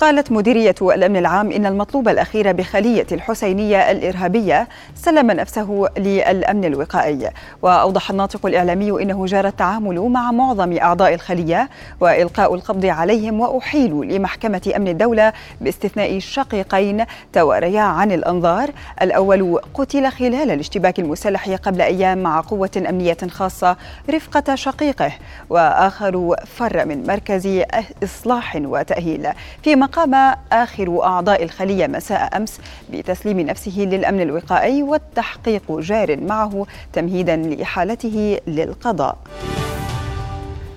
قالت مديرية الأمن العام إن المطلوب الأخير بخلية الحسينية الإرهابية سلم نفسه للأمن الوقائي. وأوضح الناطق الإعلامي إنه جرى التعامل مع معظم أعضاء الخلية وإلقاء القبض عليهم وأحيلوا لمحكمة أمن الدولة باستثناء شقيقين تواريا عن الأنظار. الأول قتل خلال الاشتباك المسلح قبل أيام مع قوة أمنية خاصة رفقة شقيقه. وآخر فر من مركز إصلاح وتأهيل. فيما قام آخر أعضاء الخلية مساء أمس بتسليم نفسه للأمن الوقائي والتحقيق جار معه تمهيدا لإحالته للقضاء.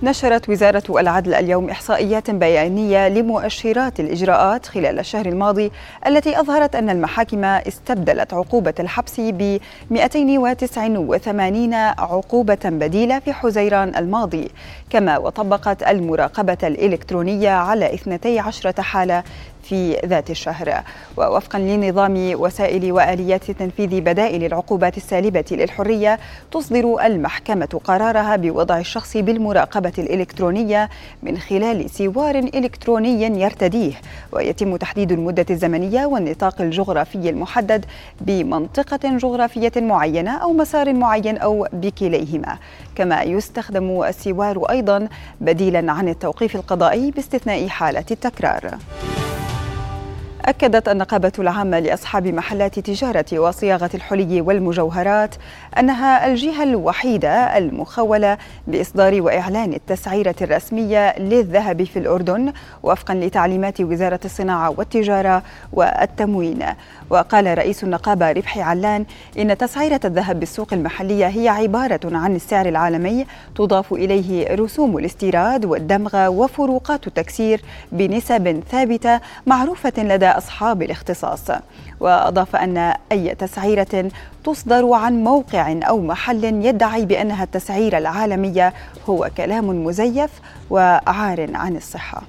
نشرت وزارة العدل اليوم إحصائيات بيانية لمؤشرات الإجراءات خلال الشهر الماضي التي أظهرت أن المحاكم استبدلت عقوبة الحبس ب 289 عقوبة بديلة في حزيران الماضي كما وطبقت المراقبة الإلكترونية على 12 حالة في ذات الشهر. ووفقا لنظام وسائل وآليات تنفيذ بدائل العقوبات السالبة للحرية تصدر المحكمة قرارها بوضع الشخص بالمراقبة الإلكترونية من خلال سوار إلكتروني يرتديه. ويتم تحديد المدة الزمنية والنطاق الجغرافي المحدد بمنطقة جغرافية معينة أو مسار معين أو بكليهما. كما يستخدم السوار أيضا بديلا عن التوقيف القضائي باستثناء حالة التكرار. أكدت النقابة العامة لأصحاب محلات تجارة وصياغة الحلي والمجوهرات أنها الجهة الوحيدة المخولة بإصدار وإعلان التسعيرة الرسمية للذهب في الأردن وفقا لتعليمات وزارة الصناعة والتجارة والتموين. وقال رئيس النقابة ربحي علان إن تسعيرة الذهب بالسوق المحلية هي عبارة عن السعر العالمي تضاف إليه رسوم الاستيراد والدمغ وفروقات التكسير بنسب ثابتة معروفة لدى أصحاب الاختصاص. وأضاف أن أي تسعيرة تصدر عن موقع أو محل يدعي بأنها التسعيرة العالمية هو كلام مزيف وعار عن الصحة.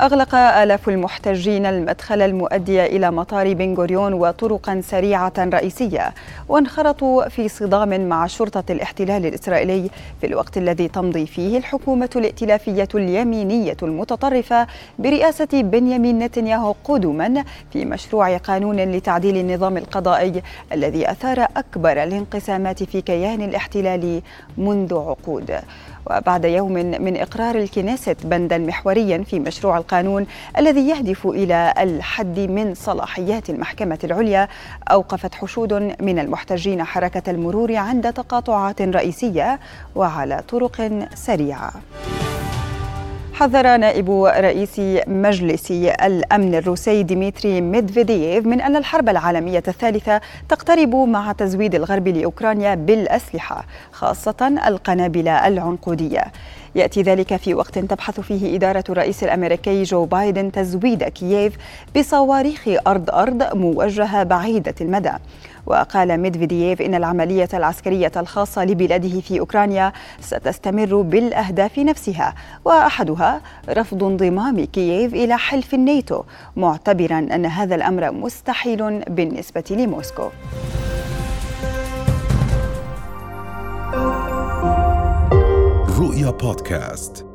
أغلق آلاف المحتجين المدخل المؤدي إلى مطار بن غوريون وطرقا سريعة رئيسية وانخرطوا في صدام مع شرطة الاحتلال الإسرائيلي في الوقت الذي تمضي فيه الحكومة الائتلافية اليمينية المتطرفة برئاسة بنيامين نتنياهو قدما في مشروع قانون لتعديل النظام القضائي الذي أثار أكبر الانقسامات في كيان الاحتلال منذ عقود. وبعد يوم من إقرار الكنيست بندا محوريا في مشروع القانون الذي يهدف إلى الحد من صلاحيات المحكمة العليا أوقفت حشود من المحتجين حركة المرور عند تقاطعات رئيسية وعلى طرق سريعة. حذر نائب رئيس مجلس الأمن الروسي ديمتري ميدفيدييف من أن الحرب العالمية الثالثة تقترب مع تزويد الغرب لأوكرانيا بالأسلحة خاصة القنابل العنقودية. يأتي ذلك في وقت تبحث فيه إدارة الرئيس الأمريكي جو بايدن تزويد كييف بصواريخ أرض أرض موجهه بعيدة المدى. وقال ميدفيدييف إن العملية العسكرية الخاصة لبلاده في أوكرانيا ستستمر بالأهداف نفسها. وأحدها رفض انضمام كييف إلى حلف الناتو معتبرا أن هذا الأمر مستحيل بالنسبة لموسكو. رؤيا بودكاست